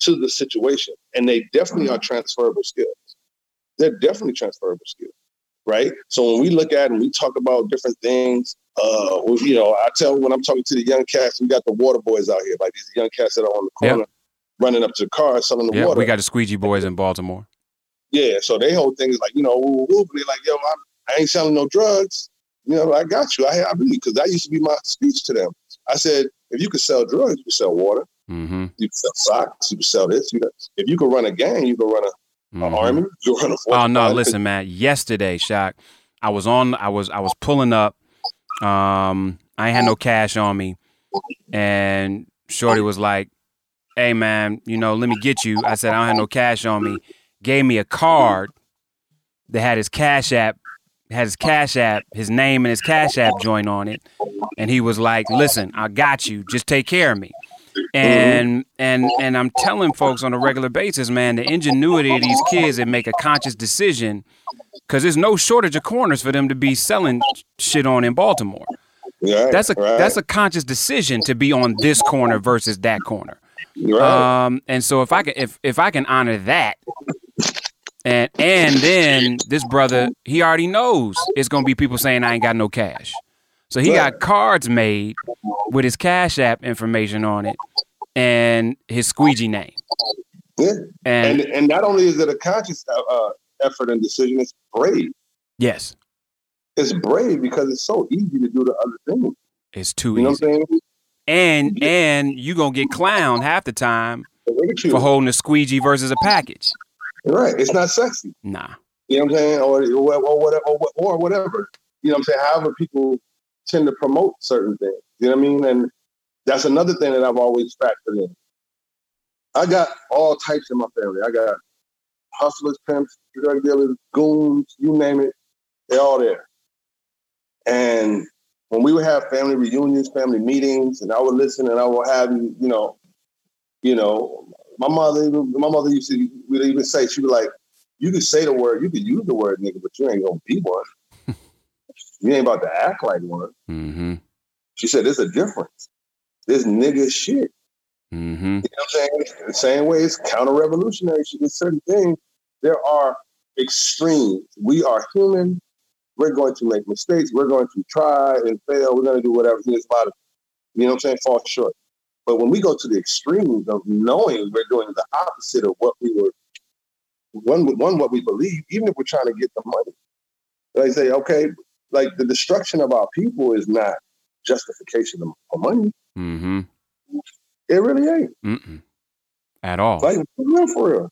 Speaker 2: to the situation, and they definitely are transferable skills. They're definitely transferable skills, right? So when we look at and we talk about different things, uh, you know, I tell when I'm talking to the young cats, we got the water boys out here, like these young cats that are on the
Speaker 1: Yep.
Speaker 2: corner, running up to the car selling the
Speaker 1: Yeah,
Speaker 2: water.
Speaker 1: we got the squeegee boys in Baltimore.
Speaker 2: Yeah, so they whole thing is like, you know, woo, woo, woo, they like, yo, I'm, I ain't selling no drugs. You know, I got you. I, I believe because that used to be my speech to them. I said, if you could sell drugs, you could sell water.
Speaker 1: Mm-hmm.
Speaker 2: You could sell socks. You could sell this. You know, if you could run a gang, you could run a, a
Speaker 1: Mhm.
Speaker 2: army. You could run a.
Speaker 1: Oh no, listen, man. Yesterday, Shock, I was on. I was. I was pulling up. Um, I ain't had no cash on me, and Shorty was like, "Hey, man, you know, let me get you." I said, "I don't have no cash on me." Gave me a card that had his Cash App, had his Cash App, his name and his Cash App joint on it, and he was like, "Listen, I got you. Just take care of me." And and and I'm telling folks on a regular basis, man, the ingenuity of these kids that make a conscious decision, because there's no shortage of corners for them to be selling shit on in Baltimore.
Speaker 2: Right,
Speaker 1: That's a
Speaker 2: right,
Speaker 1: that's a conscious decision to be on this corner versus that corner.
Speaker 2: right.
Speaker 1: Um, and so if I can if if I can honor that, and and then this brother he already knows it's gonna be people saying I ain't got no cash, so he got cards made with his Cash App information on it and his squeegee name.
Speaker 2: yeah.
Speaker 1: And,
Speaker 2: And and not only is it a conscious uh, uh, effort and decision, it's brave.
Speaker 1: yes,
Speaker 2: It's brave because it's so easy to do the other thing.
Speaker 1: it's too
Speaker 2: You know
Speaker 1: easy.
Speaker 2: what I'm saying?
Speaker 1: And and you gonna get clowned half the time for holding a squeegee versus a package.
Speaker 2: Right. It's not sexy.
Speaker 1: Nah.
Speaker 2: You know what I'm saying? Or, or, or whatever, or, or whatever. You know what I'm saying? However, people tend to promote certain things. You know what I mean? And that's another thing that I've always factored in. I got all types in my family. I got hustlers, pimps, drug dealers, goons, you name it. They're all there. And when we would have family reunions, family meetings, and I would listen and I would have you, know, you know, my mother, my mother used to would even say, she was like, you could say the word, you could use the word nigga, but you ain't gonna be one. You ain't about to act like one.
Speaker 1: Mm-hmm.
Speaker 2: She said, there's a difference. This nigga shit.
Speaker 1: Mm-hmm.
Speaker 2: You know what I'm saying? The same way it's counter-revolutionary shit. There's certain things. There are extremes. We are human. We're going to make mistakes. We're going to try and fail. We're going to do whatever. There's about lot of, you know what I'm saying, fall short. But when we go to the extremes of knowing we're doing the opposite of what we were, one, one what we believe, even if we're trying to get the money, they say, okay, like the destruction of our people is not justification for money.
Speaker 1: Mm-hmm.
Speaker 2: It really ain't.
Speaker 1: Mm-mm. At all.
Speaker 2: Like, for real, for real.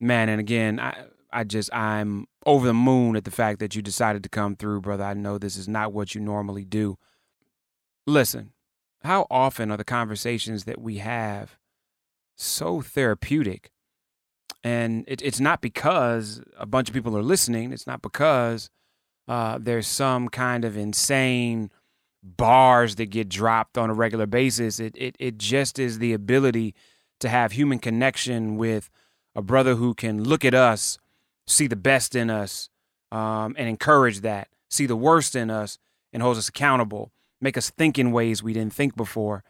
Speaker 1: Man, and again, I I just I'm over the moon at the fact that you decided to come through, brother. I know this is not what you normally do. Listen, how often are the conversations that we have so therapeutic? And it, it's not because a bunch of people are listening. It's not because uh, there's some kind of insane bars that get dropped on a regular basis. It, it, it just is the ability to have human connection with a brother who can look at us, see the best in us, um, and encourage that, see the worst in us, and holds us accountable, make us think in ways we didn't think before.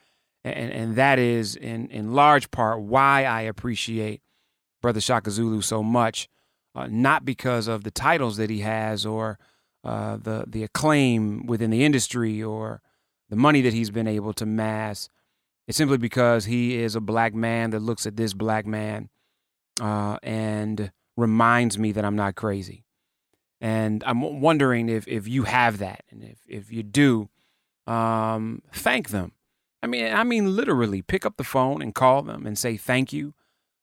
Speaker 1: And, and that is, in, in large part, why I appreciate Brother Chaka Zulu so much. Uh, not because of the titles that he has or uh, the the acclaim within the industry or the money that he's been able to mass. It's simply because he is a black man that looks at this black man uh, and reminds me that I'm not crazy. And I'm wondering if if you have that, and if if you do, um, thank them. I mean, I mean literally, pick up the phone and call them and say thank you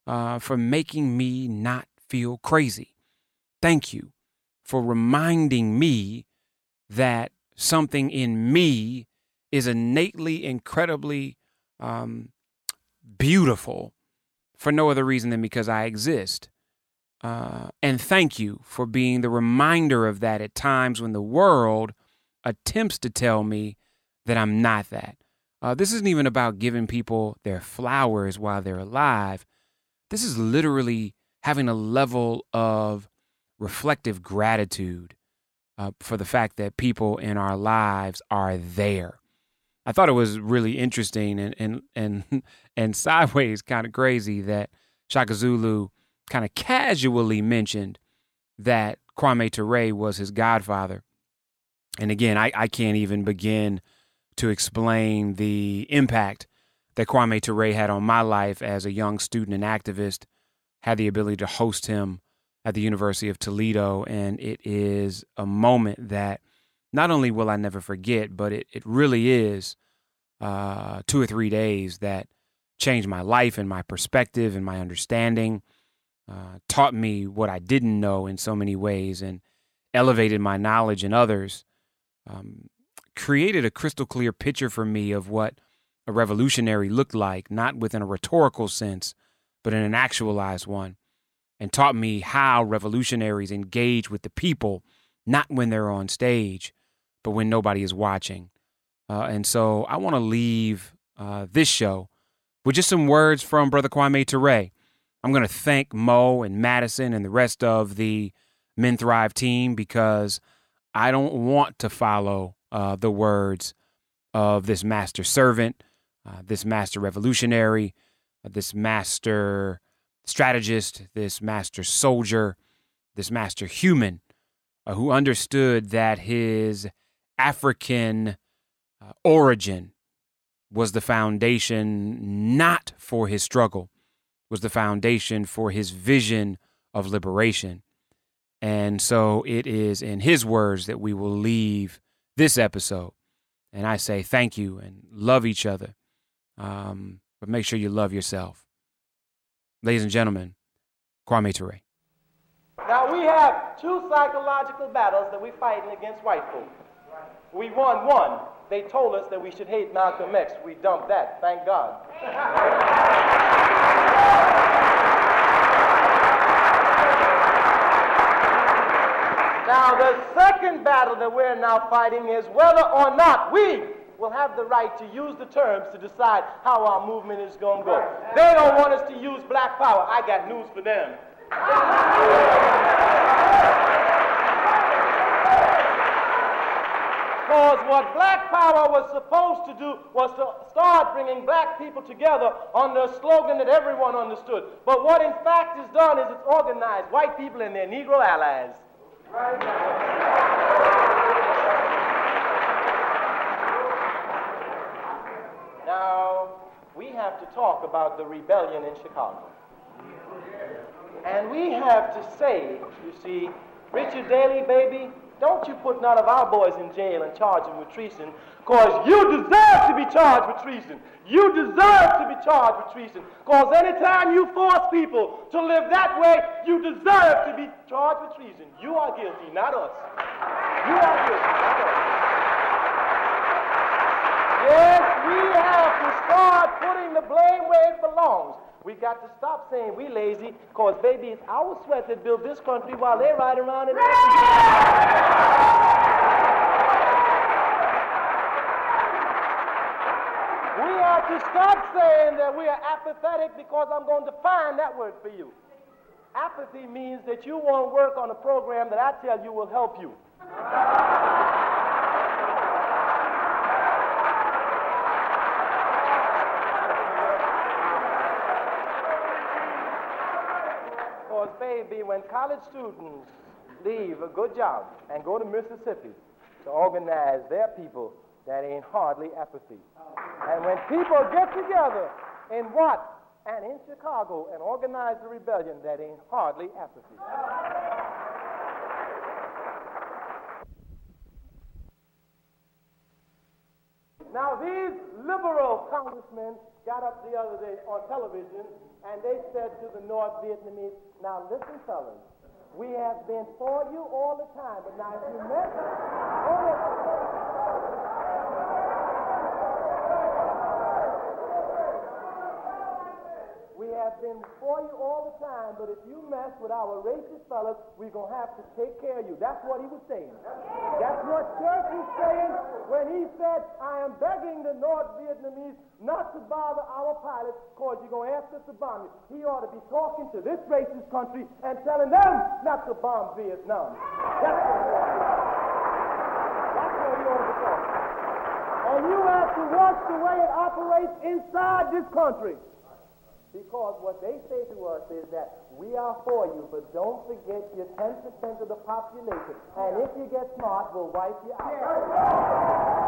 Speaker 1: uh, for making me not feel crazy. Thank you for reminding me that something in me is innately, incredibly um, beautiful for no other reason than because I exist. Uh, and thank you for being the reminder of that at times when the world attempts to tell me that I'm not that. Uh, this isn't even about giving people their flowers while they're alive. This is literally having a level of reflective gratitude uh, for the fact that people in our lives are there. I thought it was really interesting and and and and sideways kind of crazy that Chaka Zulu kind of casually mentioned that Kwame Ture was his godfather. And again, I, I can't even begin to explain the impact that Kwame Ture had on my life as a young student and activist. Had the ability to host him at the University of Toledo. And it is a moment that not only will I never forget, but it, it really is uh, two or three days that changed my life and my perspective and my understanding, uh, taught me what I didn't know in so many ways, and elevated my knowledge in others. Um, created a crystal clear picture for me of what a revolutionary looked like, not within a rhetorical sense, but in an actualized one and taught me how revolutionaries engage with the people, not when they're on stage, but when nobody is watching. Uh, and so I want to leave uh, this show with just some words from Brother Kwame Ture. I'm going to thank Mo and Madison and the rest of the Men Thrive team because I don't want to follow uh, the words of this master servant, uh, this master revolutionary, uh, this master strategist, this master soldier, this master human, uh, who understood that his African uh, origin was the foundation not for his struggle, was the foundation for his vision of liberation. And so it is in his words that we will leave this episode. And I say thank you and love each other. Um, but make sure you love yourself. Ladies and gentlemen, Kwame Ture.
Speaker 3: Now we have two psychological battles that we're fighting against white folk. We won one. They told us that we should hate Malcolm X. We dumped that, thank God. now the second battle that we're now fighting is whether or not we will have the right to use the terms to decide how our movement is going to go. They don't want us to use black power. I got news for them. Because what black power was supposed to do was to start bringing black people together under a slogan that everyone understood. But what in fact is done is it's organized white people and their Negro allies. Now, we have to talk about the rebellion in Chicago. And we have to say, you see, Richard Daley, baby, don't you put none of our boys in jail and charge them with treason, because you deserve to be charged with treason. You deserve to be charged with treason, because anytime you force people to live that way, you deserve to be charged with treason. You are guilty, not us. You are guilty, not us. Yes, we have to start putting the blame where it belongs. We got to stop saying we lazy, because baby, it's our sweat that built this country while they ride around in We have to stop saying that we are apathetic because I'm going to define that word for you. Apathy means that you won't work on a program that I tell you will help you. Baby, when college students leave a good job and go to Mississippi to organize their people, that ain't hardly apathy. And when people get together in what? And in Chicago and organize the rebellion, that ain't hardly apathy. Now, these liberal congressmen got up the other day on television and they said to the North Vietnamese, now listen, fellas, we have been for you all the time, but now if you met, been for you all the time, but if you mess with our racist fellas, we're going to have to take care of you. That's what he was saying. That's what Church was saying when he said, I am begging the North Vietnamese not to bother our pilots because you're going to ask us to bomb you. He ought to be talking to this racist country and telling them not to bomb Vietnam. That's what he ought to be. That's what ought to be talking. And you have to watch the way it operates inside this country. Because what they say to us is that we are for you, but don't forget you're 10% of the population. And if you get smart, we'll wipe you out.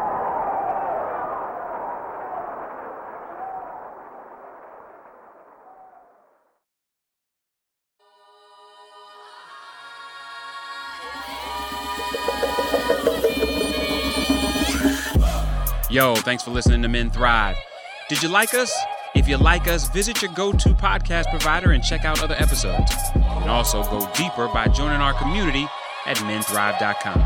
Speaker 1: Yo, thanks for listening to Men Thrive. Did you like us? If you like us, visit your go to podcast provider and check out other episodes. You can also go deeper by joining our community at menthrive.com.